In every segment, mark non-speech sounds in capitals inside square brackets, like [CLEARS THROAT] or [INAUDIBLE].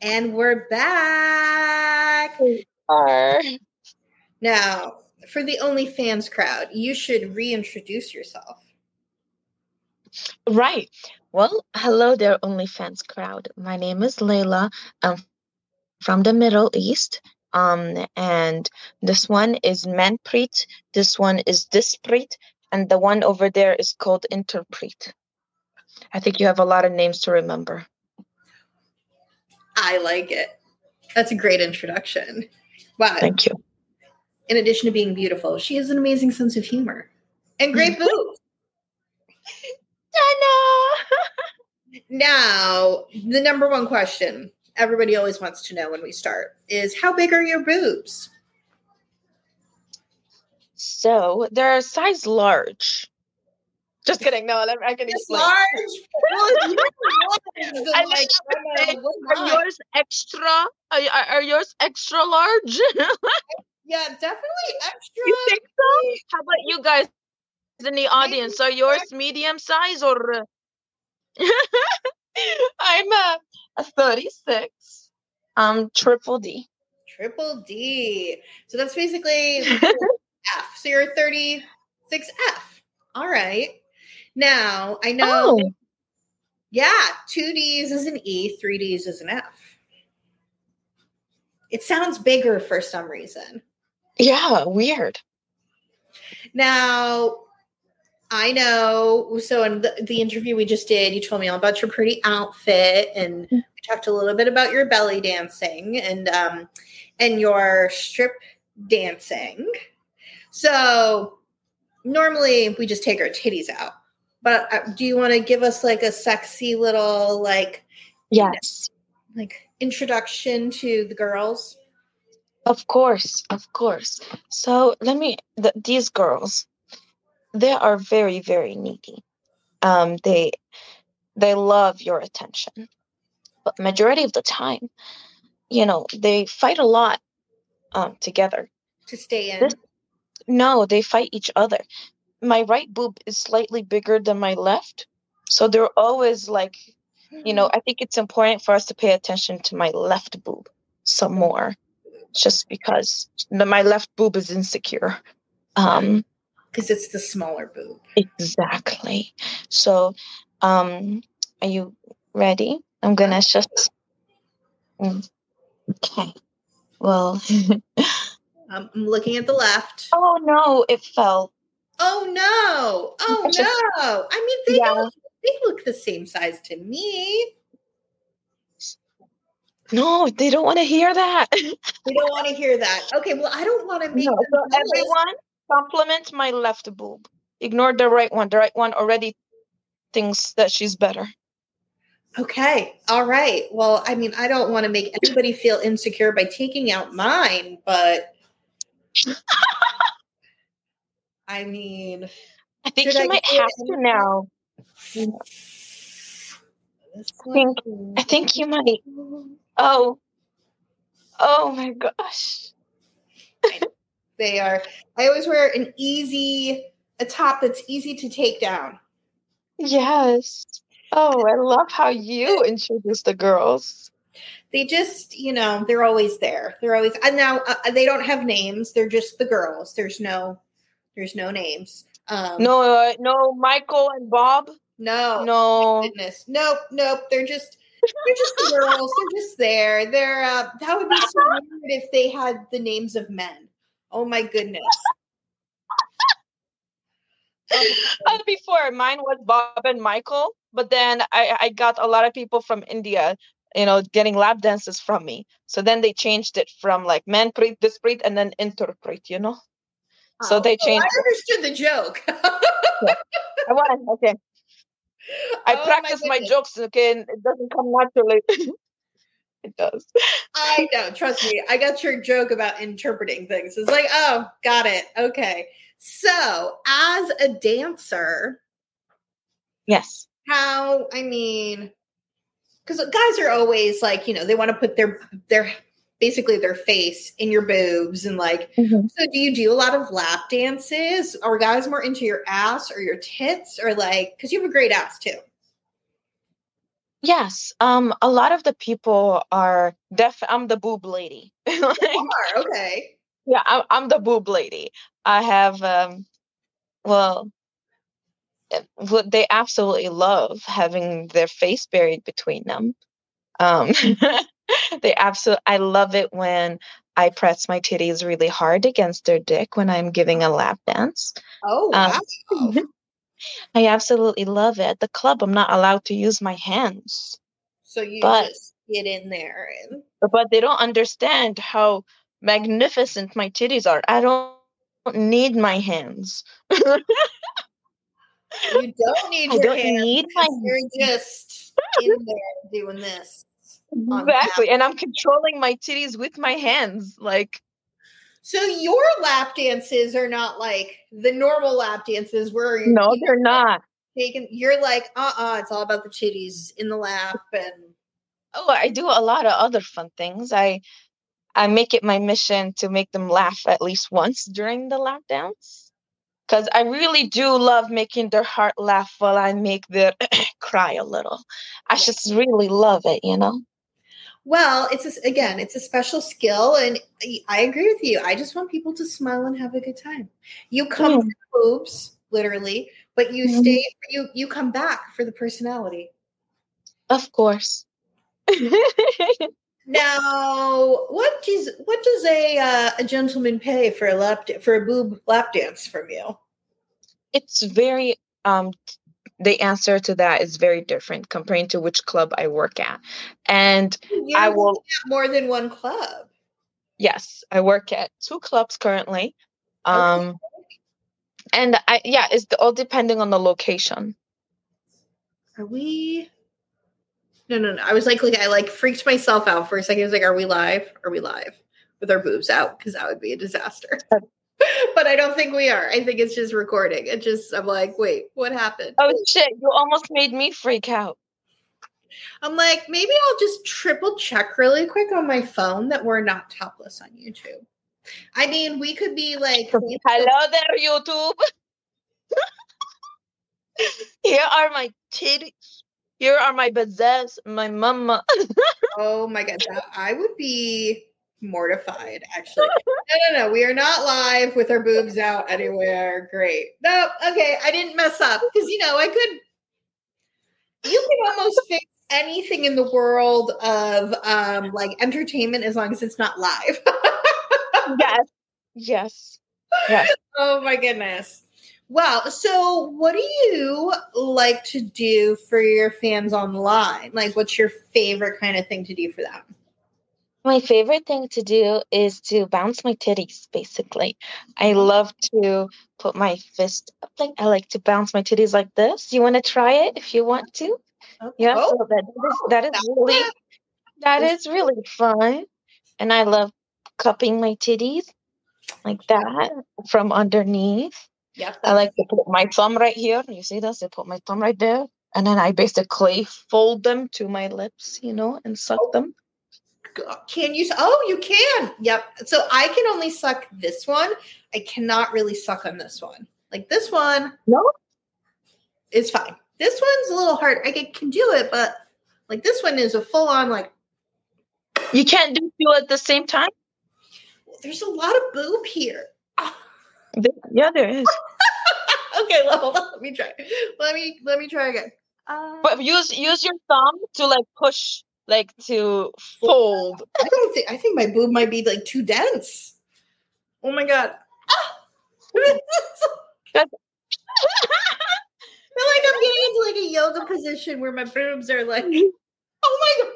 And we're back. Are Now, for the OnlyFans crowd, you should reintroduce yourself. right. Well, hello there, OnlyFans crowd. My name is Leila. I'm from the Middle East. Um, and this one is Manpreet. This one is Dispreet, and the one over there is called Interpreet. I think you have a lot of names to remember. I like it. That's a great introduction. Wow. Thank you. In addition to being beautiful, she has an amazing sense of humor and great mm-hmm. boobs. [LAUGHS] Now, the number one question everybody always wants to know when we start is how big are your boobs? So they're a size large. Just kidding. No, let me, I can explain. large. Well, you have large, [LAUGHS] I like, know, I don't know, what Are yours extra? Are, are, are yours extra large? [LAUGHS] Yeah, definitely extra. you think so? How about you guys in the audience? Are yours medium size or? [LAUGHS] I'm a, a 36. Um, triple D. Triple D. So that's basically F. So you're 36F. All right. Now, I know, Oh, yeah, two Ds is an E, three Ds is an F. It sounds bigger for some reason. yeah, weird. Now, I know. So, in the, the interview we just did, you told me all about your pretty outfit, and we talked a little bit about your belly dancing and um, and your strip dancing. So, normally we just take our titties out, but uh, do you want to give us like a sexy little like Yes, like introduction to the girls? of course, of course. So let me. The, these girls, they are very, very needy. Um, they they love your attention, but majority of the time, you know, they fight a lot um, together. To stay in. This- No, they fight each other. My right boob is slightly bigger than my left, so they're always like, you know, I think it's important for us to pay attention to my left boob some more, just because my left boob is insecure. Um, because it's the smaller boob. exactly. So, um, are you ready? I'm gonna just. Okay. Well. [LAUGHS] I'm looking at the left. oh no! It fell. Oh no! Oh [LAUGHS] just- no! I mean, they Yeah. don't. They look the same size to me. No, they don't want to hear that. We don't want to hear that. Okay, well, I don't want to make No, so everyone compliment my left boob. Ignore the right one. The right one already thinks that she's better. Okay, all right. Well, I mean, I don't want to make anybody feel insecure by taking out mine, but [LAUGHS] I mean, I think you I might have to now. this I think I think you might. Oh, oh my gosh. [LAUGHS] they are. I always wear an easy, a top that's easy to take down. Yes. Oh, I love how you introduce the girls. they just you know they're always there they're always and now uh, they don't have names they're just the girls there's no there's no names um No, uh, no, Michael and Bob. no No. goodness nope nope they're just they're just the girls they're just there they're uh that would be so weird if they had the names of men oh my goodness [LAUGHS] Uh, before mine was Bob and Michael, but then I, I got a lot of people from India, you know, getting lap dances from me. So then they changed it from like manpreet, dispreet, and then interpret, you know. So Oh, they oh, changed. i understood the joke I want okay. I Oh practice my, goodness. jokes, okay, and it doesn't come naturally. [LAUGHS] it does. I know, trust me. I got your joke about interpreting things. It's like, oh, got it. Okay. So, as a dancer, Yes. how I mean, because guys are always like, you know, they want to put their their basically their face in your boobs and like. So, do you do a lot of lap dances? Are guys more into your ass or your tits or like? Because you have a great ass too. Yes. Um, a lot of the people are deaf. I'm the boob lady. [LAUGHS] You are, okay. yeah, I'm, I'm the boob lady. I have um, well, eh, what they absolutely love having their face buried between them. Um, [LAUGHS] [LAUGHS] [LAUGHS] they absolutely. I love it when I press my titties really hard against their dick when I'm giving a lap dance. Oh Um. [LAUGHS] I absolutely love it. At the club, I'm not allowed to use my hands. So you But just get in there and but they don't understand how magnificent my titties are. I don't need my hands. You don't [LAUGHS] need your don't hands need my you're just in there doing this exactly, lap. and I'm controlling my titties with my hands. Like So your lap dances are not like the normal lap dances where you're no, they're not. taking you're like, uh-uh, it's all about the titties in the lap and Oh, I do a lot of other fun things. I I make it my mission to make them laugh at least once during the lap dance. Because I really do love making their heart laugh while I make their [CLEARS THROAT] cry a little. I just really love it, you know? Well, it's a, again, it's a special skill, and I agree with you. I just want people to smile and have a good time. You come Mm. boobs, literally, but you Mhm. stay. You you come back for the personality. Of course. [LAUGHS] Now, what does what does a uh, a gentleman pay for a lap for a boob lap dance from you? it's very um the answer to that is very different comparing to which club I work at. And I will more than one club. yes, I work at two clubs currently. Okay. Um and I yeah, it's all depending on the location. Are we? No, no, no. I was like, like I like freaked myself out for a second. I was like, are we live? Are we live with our boobs out? Because that would be a disaster. [LAUGHS] But I don't think we are. I think it's just recording. It just I'm like, wait, what happened? Oh shit, you almost made me freak out. I'm like, maybe I'll just triple check really quick on my phone that we're not topless on YouTube. I mean, we could be like, [LAUGHS] Hello there, YouTube. [LAUGHS] Here are my titties. Here are my bazaars, my mama. oh my god, that, I would be mortified. Actually, no, no, no. We are not live with our boobs out anywhere. Great. No, okay, I didn't mess up because you know I could. You can almost fix anything in the world of um like entertainment as long as it's not live. [LAUGHS] yes. Yes. Yes. Oh my goodness. Wow. So, what do you like to do for your fans online? Like, what's your favorite kind of thing to do for them? My favorite thing to do is to bounce my titties, basically. I love to put my fist up like I like to bounce my titties like this. You want to try it if you want to? Yeah, Oh, so that is, that is that's really it. That's really fun. And I love cupping my titties like that from underneath. Yep. I like to put my thumb right here. You see this? I put my thumb right there. And then I basically fold them to my lips, you know, and suck Oh. them. Can you? Oh, you can. Yep. So I can only suck this one. I cannot really suck on this one. Like this one No? is fine. This one's a little hard. I can, can do it, but like this one is a full on like. You can't do two at the same time? There's a lot of boob here. [LAUGHS] Yeah, there is. [LAUGHS] okay, well, hold [LAUGHS] on. Let me try. Let me let me try again. Uh, But use use your thumb to like push, like to fold. I don't think I think my boob might be like too dense. Oh my god. I That's- [LAUGHS] feel like I'm getting into like a yoga position where my boobs are like, [LAUGHS] oh my god.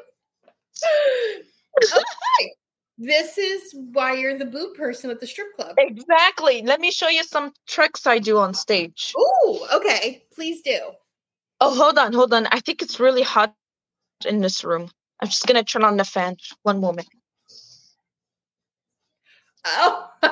Okay. This is why you're the boob person at the strip club. exactly. Let me show you some tricks I do on stage. Ooh, okay. Please do. Oh, hold on, hold on. I think it's really hot in this room. I'm just gonna turn on the fan. One moment. Oh. [LAUGHS]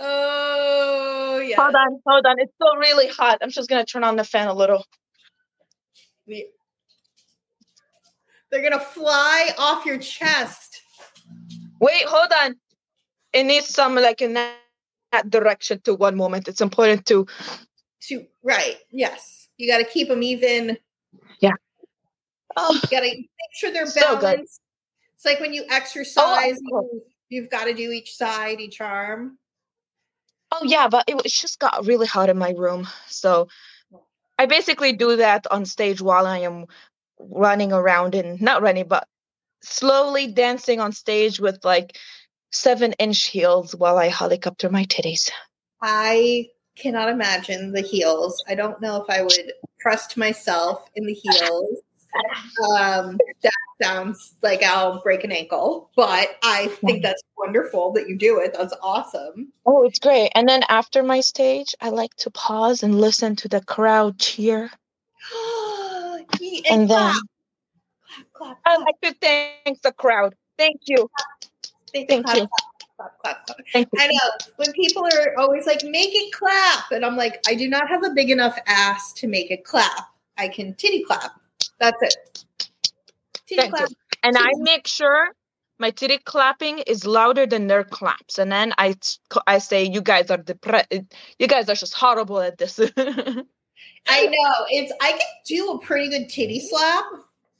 oh yeah. Hold on, hold on. It's still really hot. I'm just gonna turn on the fan a little. They're gonna fly off your chest. Wait, hold on. It needs some like in that, that direction to one moment. It's important to to right. Yes, you got to keep them even. Yeah. Oh, You got to make sure they're So balanced. good. It's like when you oh, exercise, course. you, you've got to do each side, each arm. oh yeah, but it, was- it just got really hot in my room. So I basically do that on stage while I am running around and not running, but slowly dancing on stage with like seven inch heels while I helicopter my titties. I cannot imagine the heels. I don't know if I would trust myself in the heels. Um, that sounds like I'll break an ankle, but I think that's wonderful that you do it. That's awesome. Oh, it's great. And then after my stage, I like to pause and listen to the crowd cheer. [GASPS] and And then clap, clap, clap, I like to thank the crowd. Thank you. thank Thank you. Clap, clap, clap. I know when people are always like, make it clap. And I'm like, I do not have a big enough ass to make it clap. I can titty clap. That's it. Titty Thank clap. you. And I make sure my titty clapping is louder than their claps. And then I, I say, you guys are depressed. You guys are just horrible at this. [LAUGHS] I know. It's I can do a pretty good titty slap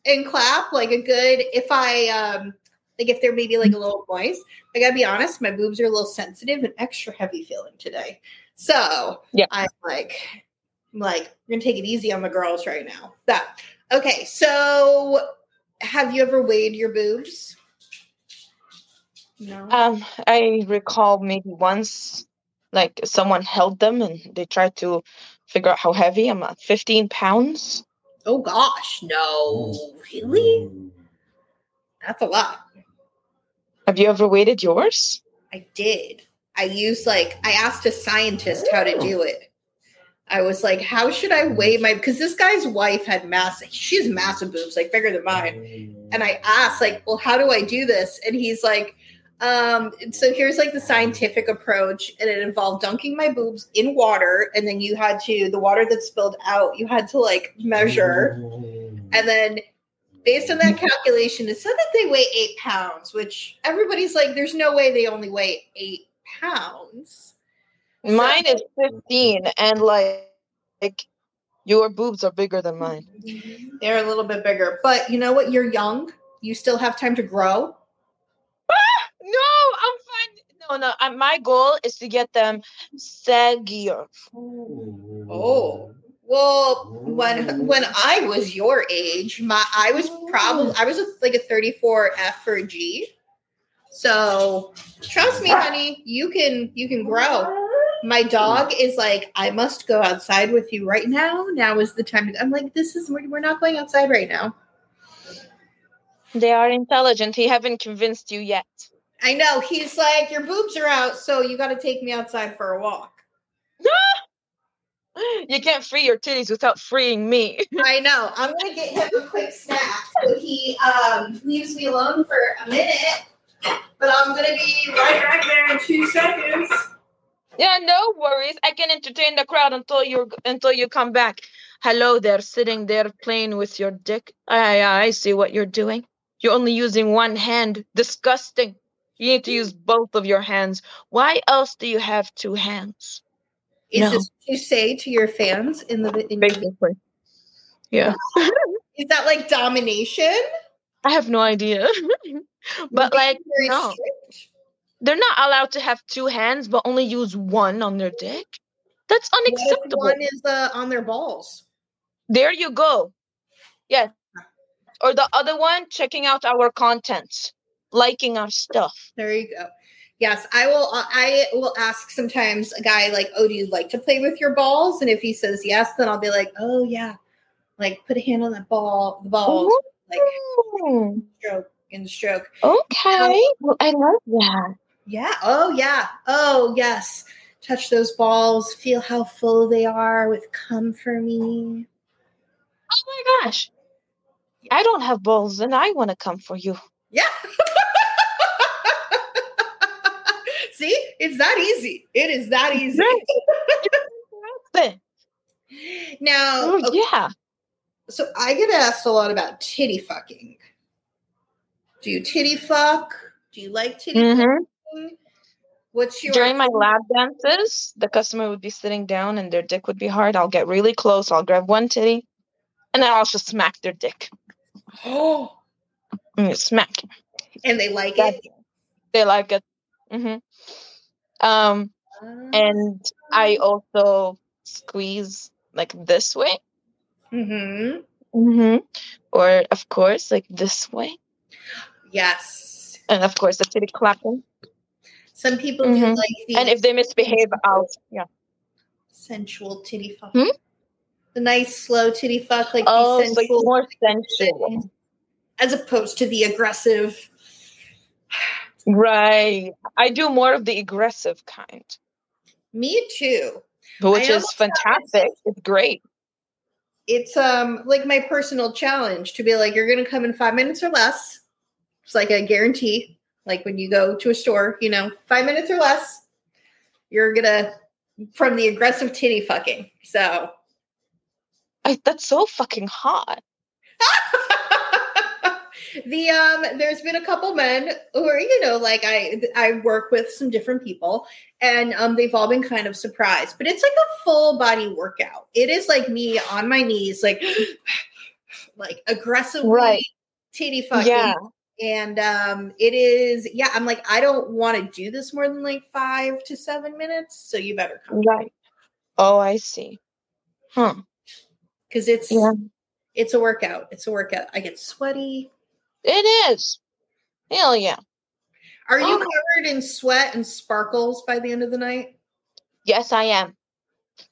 and clap, like a good if I um like if they're maybe like a little moist. I gotta be honest, my boobs are a little sensitive and extra heavy feeling today. So Yeah. I'm like I'm like, we're gonna take it easy on the girls right now. That okay, so have you ever weighed your boobs? No. um, I recall maybe once, like someone held them and they tried to figure out how heavy I'm at 15 pounds. oh gosh, no. Really? That's a lot. Have you ever weighted yours? I did. I used like I asked a scientist how to do it. I was like, how should I weigh my because this guy's wife had massive she's massive boobs, like bigger than mine. And I asked, like, well, how do I do this? And he's like, um, so here's like the scientific approach, and it involved dunking my boobs in water, and then you had to the water that spilled out, you had to like measure, and then based on that calculation, it said that they weigh eight pounds, which everybody's like, there's no way they only weigh eight pounds. Mine is 15 and like, like your boobs are bigger than mine. They're a little bit bigger, but you know what? You're young. You still have time to grow. No, I'm fine. No, no. Uh, my goal is to get them saggier. Oh. Well, when when I was your age, my I was probably I was a, like a 34 F or a G. So trust me, honey, you can you can grow. My dog is like, I must go outside with you right now. Now is the time. I'm like, this is we're, we're not going outside right now. They are intelligent. He haven't convinced you yet. I know. He's like, your boobs are out, so you got to take me outside for a walk. [LAUGHS] You can't free your titties without freeing me. [LAUGHS] I know. I'm gonna get him a quick snack so he um, leaves me alone for a minute. But I'm gonna be right back there in two seconds. Yeah, no worries. I can entertain the crowd until you until you come back. Hello there, sitting there playing with your dick. I I see what you're doing. You're only using one hand. Disgusting. You need to use both of your hands. Why else do you have two hands? Is No. this what you say to your fans in the in your, Basically. Yeah. [LAUGHS] is that like domination? I have no idea. [LAUGHS] but like no. strict? they're not allowed to have two hands but only use one on their dick. That's unacceptable. one is uh, on their balls? There you go. Yeah. Or the other one, checking out our content, liking our stuff. There you go. Yes, I will. uh, I will ask sometimes a guy like, "Oh, do you like to play with your balls?" And if he says yes, then I'll be like, "Oh yeah, like put a hand on that ball, the balls, like stroke and stroke." okay. Well, I love that. Yeah. Oh yeah. Oh yes. Touch those balls. Feel how full they are with come for me. Oh my gosh. I don't have balls and I want to come for you. Yeah. [LAUGHS] See, it's that easy. It is that easy. [LAUGHS] Now, Oh, okay, yeah. so I get asked a lot about titty fucking. Do you titty fuck? Do you like titty Mhm. fucking? What's your During my lab dances, the customer would be sitting down and their dick would be hard. I'll get really close. I'll grab one titty, and then I'll just smack their dick. Oh, [GASPS] smack. and they like That's- it. They like it. Hmm Um, and I also squeeze like this way. hmm Mm-hmm. Or of course, like this way, Yes. and of course the titty clapping. Some people do Mhm. like the And if they misbehave, I'll yeah. sensual titty fuck. Hmm? The nice slow titty fuck, like Oh, the sensual, more [LAUGHS] sensual, as opposed to the aggressive. Right? I do more of the aggressive kind, Me too. which is almost have fantastic. It's great. It's um like my personal challenge to be like, you're gonna come in five minutes or less. It's like a guarantee. Like when you go to a store, you know, five minutes or less, you're gonna from the aggressive titty fucking. So I, that's so fucking hot. The um there's been a couple men who are you know like i i work with some different people and um they've all been kind of surprised but it's like a full body workout it is like me on my knees like [SIGHS] like aggressively Right. titty fucking Yeah. and um it is yeah i'm like i don't want to do this more than like five to seven minutes so you better come Right. Oh, I see. Huh. because it's Yeah. it's a workout it's a workout i get sweaty It is. Hell yeah. Are you Oh. covered in sweat and sparkles by the end of the night? Yes, I am.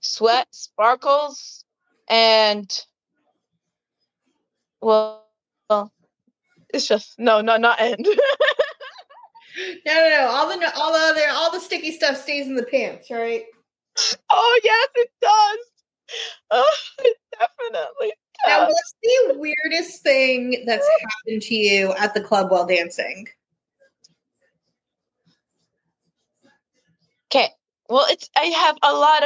Sweat, sparkles, and well, well it's just no, no, not end. [LAUGHS] No, no, no. All the all the other all the sticky stuff stays in the pants, right? oh yes, it does. Oh, it [LAUGHS] definitely Now, what's the weirdest thing that's happened to you at the club while dancing? Okay. Well, it's I have a lot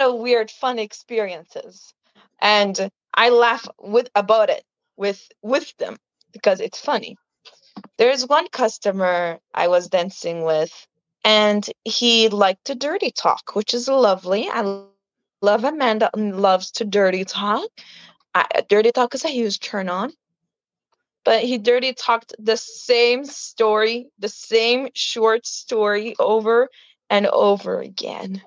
of, weird, fun experiences, and I laugh with about it with with them because it's funny. There's one customer I was dancing with, and he liked to dirty talk, which is lovely. I love Amanda and loves to dirty talk. I, uh, dirty talk is a huge turn on. But he dirty talked the same story, the same short story over and over again.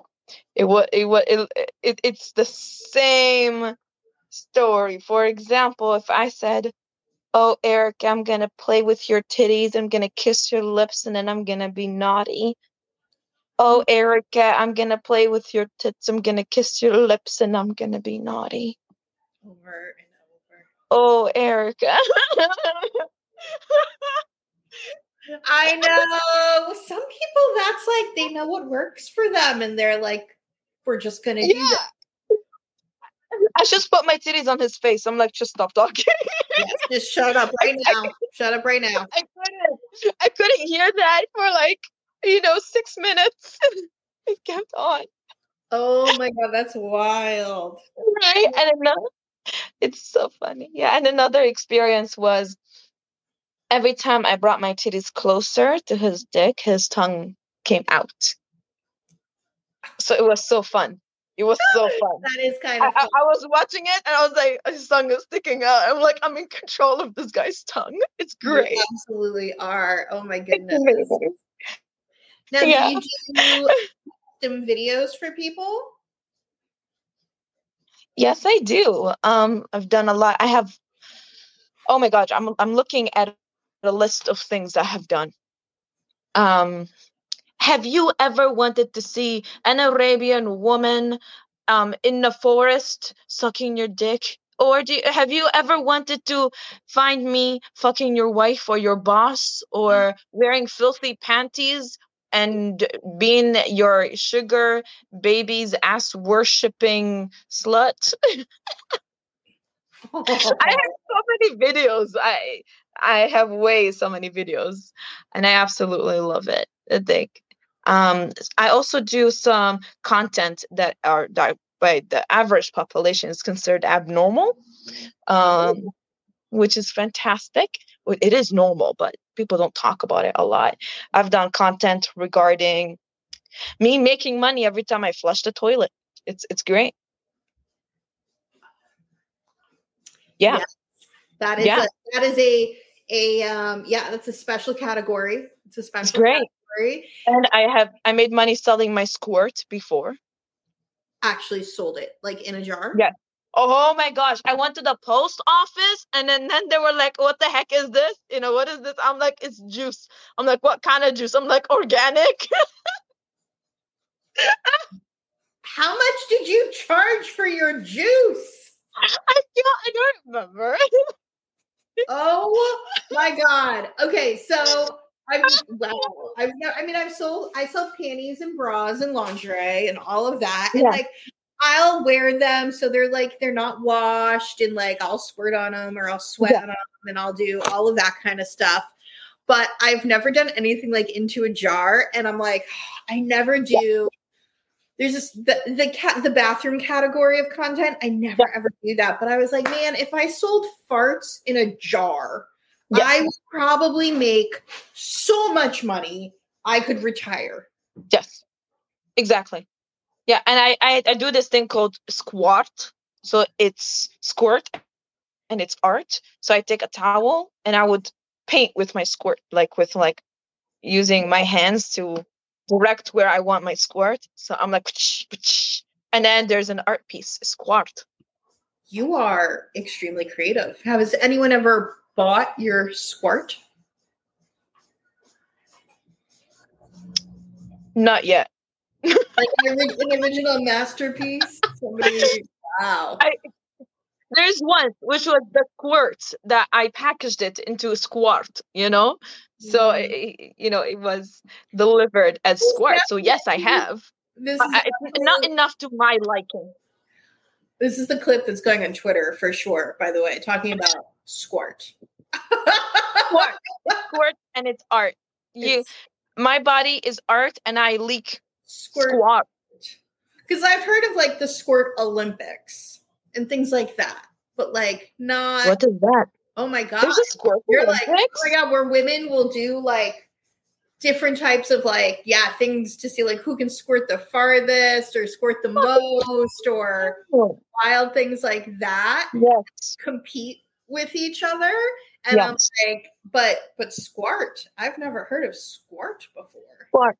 It was it was it, it, it's the same story. For example, if I said, "Oh, Eric, I'm gonna play with your titties. I'm gonna kiss your lips, and then I'm gonna be naughty." Oh, mm. Erica, I'm gonna play with your tits. I'm gonna kiss your lips, and I'm gonna be naughty. Over and over. Oh, Erica. [LAUGHS] I know some people. That's like they know what works for them, and they're like, "We're just gonna do that." I just put my titties on his face. I'm like, just stop talking. Yes, just shut up [LAUGHS] right now. Shut up right now. I couldn't. I couldn't hear that for like you know six minutes. [LAUGHS] it kept on Oh my god, that's wild. right, and another. [LAUGHS] It's so funny, yeah. And another experience was every time I brought my titties closer to his dick, his tongue came out. So it was so fun. It was so [LAUGHS] fun. That is kind of I, fun. I was watching it and I was like, his tongue is sticking out. I'm like, I'm in control of this guy's tongue. It's You great. absolutely are. Oh my [LAUGHS] goodness. Now, Yeah. do you do some videos for people? Yes, I do. Um, I've done a lot. I have. Oh my gosh, I'm I'm looking at a list of things I have done. Um, have you ever wanted to see an Arabian woman, um, in the forest sucking your dick? Or do you, have you ever wanted to find me fucking your wife or your boss or wearing filthy panties and being your sugar baby's ass worshipping slut? [LAUGHS] I [LAUGHS] have so many videos. I I have way so many videos, and I absolutely love it. I think. Um, I also do some content that are that by the average population is considered abnormal, um, which is fantastic. It is normal, but people don't talk about it a lot. I've done content regarding me making money every time I flush the toilet. It's it's great. Yeah. Yeah. That is Yeah. a, that is a a um yeah, that's a special category. It's a special great. category. And I have I made money selling my squirt before. Actually sold it like in a jar. Yeah. Oh my gosh. I went to the post office and then, then they were like, what the heck is this? You know, what is this? I'm like, it's juice. I'm like, what kind of juice? I'm like, organic. How much did you charge for your juice? I feel I don't remember. Oh my god. Okay, so I've [LAUGHS] wow. I've never, I mean I've sold I sell panties and bras and lingerie and all of that. And like I'll wear them so they're like they're not washed and like I'll squirt on them or I'll sweat Yeah. on them and I'll do all of that kind of stuff. But I've never done anything like into a jar and I'm like [SIGHS] I never do there's this the the cat the bathroom category of content. I never ever do that. But I was like, man, if I sold farts in a jar, Yeah. I would probably make so much money. I could retire. Yes, exactly. Yeah, and I, I I do this thing called squart. So it's squirt, and it's art. So I take a towel and I would paint with my squirt, like with like using my hands to direct where I want my squirt. So I'm like, and then there's an art piece, squirt. You are extremely creative. Has anyone ever bought your squirt? Not yet. Like an, an original masterpiece? Somebody, wow. There's one which was the squirt that I packaged it into a squirt, you know. So Mm. i- i- you know it was delivered as squirt. So yes, I have. This is, I- not enough to my liking. this is the clip that's going on Twitter for sure, by the way, talking about squirt. Squirt, squirt, and it's art. You, It's my body is art, and I leak squirt squart. because I've heard of like the squirt Olympics and things like that, but like not. What is that? Oh my god! There's a squirt You're like, oh my god, where women will do like different types of like, yeah, things to see like who can squirt the farthest or squirt the most or wild things like that Yes. compete with each other. And I'm like, but but squirt, I've never heard of squirt before. Squirt.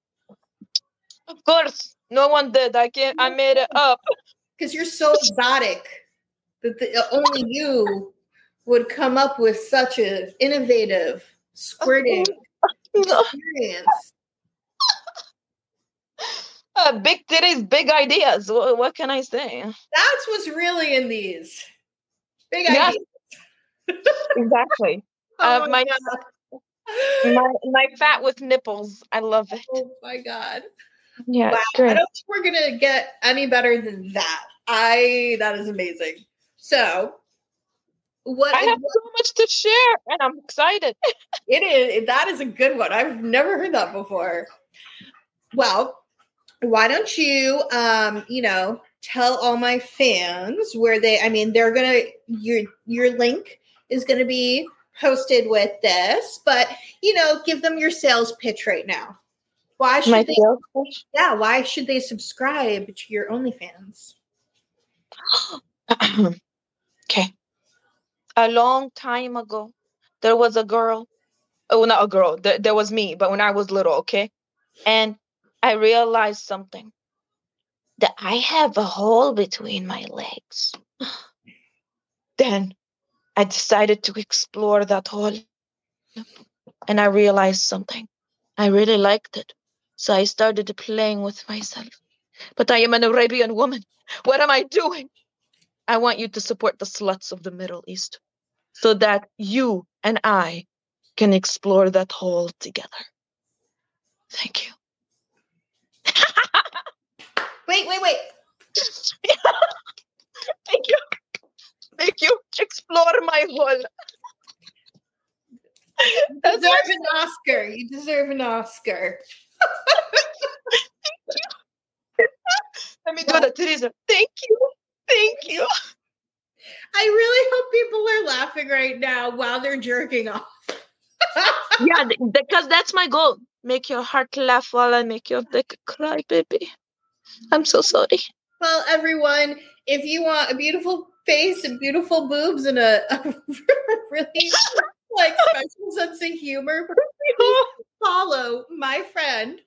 Of course, no one did. I can't. I made it up. Because you're so exotic that the, only you would come up with such an innovative squirting [LAUGHS] experience. Uh, big titties, big ideas. What, what can I say? That's what's really in these. Big Yes. ideas. [LAUGHS] Exactly. Oh Uh, my- God. my my fat with nipples. I love it. oh my god. Yeah, Wow. I don't think we're gonna get any better than that. I that is amazing. So what I have so much to share, and I'm excited. [LAUGHS] it is that is a good one. I've never heard that before. Well, why don't you um, you know, tell all my fans where they I mean they're gonna your your link is gonna be posted with this, but you know, give them your sales pitch right now. Why should My they pitch? yeah, why should they subscribe to your OnlyFans? [CLEARS THROAT] okay. A long time ago, there was a girl. Oh, not a girl. There, there was me, but when I was little, okay? And I realized something that I have a hole between my legs. [SIGHS] Then I decided to explore that hole. And I realized something. I really liked it. So I started playing with myself. But I am an Arabian woman. What am I doing? I want you to support the sluts of the Middle East so that you and I can explore that hole together. Thank you. [LAUGHS] Wait, wait, wait. [LAUGHS] Thank you. Thank you. Explore my hole. You [LAUGHS] deserve an Oscar. You deserve an Oscar. [LAUGHS] Let me do that, Teresa. Thank you. Thank you. I really hope people are laughing right now while they're jerking off. [LAUGHS] Yeah, because that's my goal. make your heart laugh while I make your dick cry, baby. I'm so sorry. Well, everyone, if you want a beautiful face and beautiful boobs and a, [LAUGHS] a really like special sense of humor, [LAUGHS] follow my friend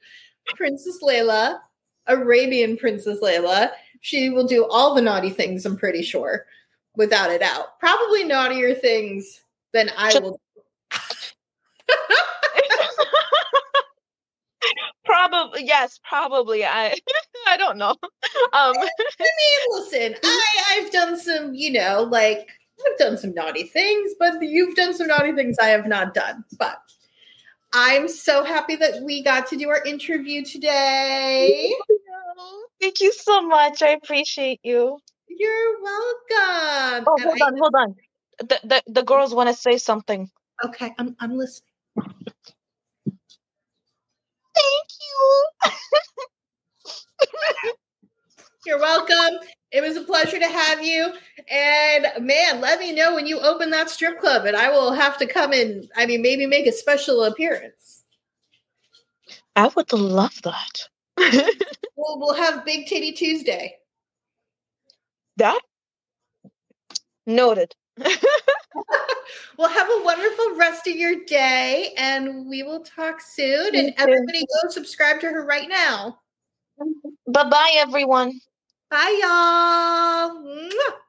Princess Leila, Arabian Princess Leila. She will do all the naughty things, I'm pretty sure, without a doubt. Probably naughtier things than I will. [LAUGHS] probably yes, probably. I [LAUGHS] I don't know. Um I mean, listen, I I've done some, you know, like I've done some naughty things, but you've done some naughty things I have not done. But I'm so happy that we got to do our interview today. Thank you so much. I appreciate you. You're welcome. Oh, hold on, hold on. The the, the girls want to say something. Okay, I'm I'm listening. Thank you. [LAUGHS] You're welcome. It was a pleasure to have you. And man, let me know when you open that strip club, and I will have to come in. I mean, maybe make a special appearance. I would love that. [LAUGHS] we'll, we'll have Big Titty Tuesday. That noted. [LAUGHS] well, have a wonderful rest of your day, and we will talk soon. And everybody go subscribe to her right now. Bye bye, everyone. Bye, y'all. Mwah.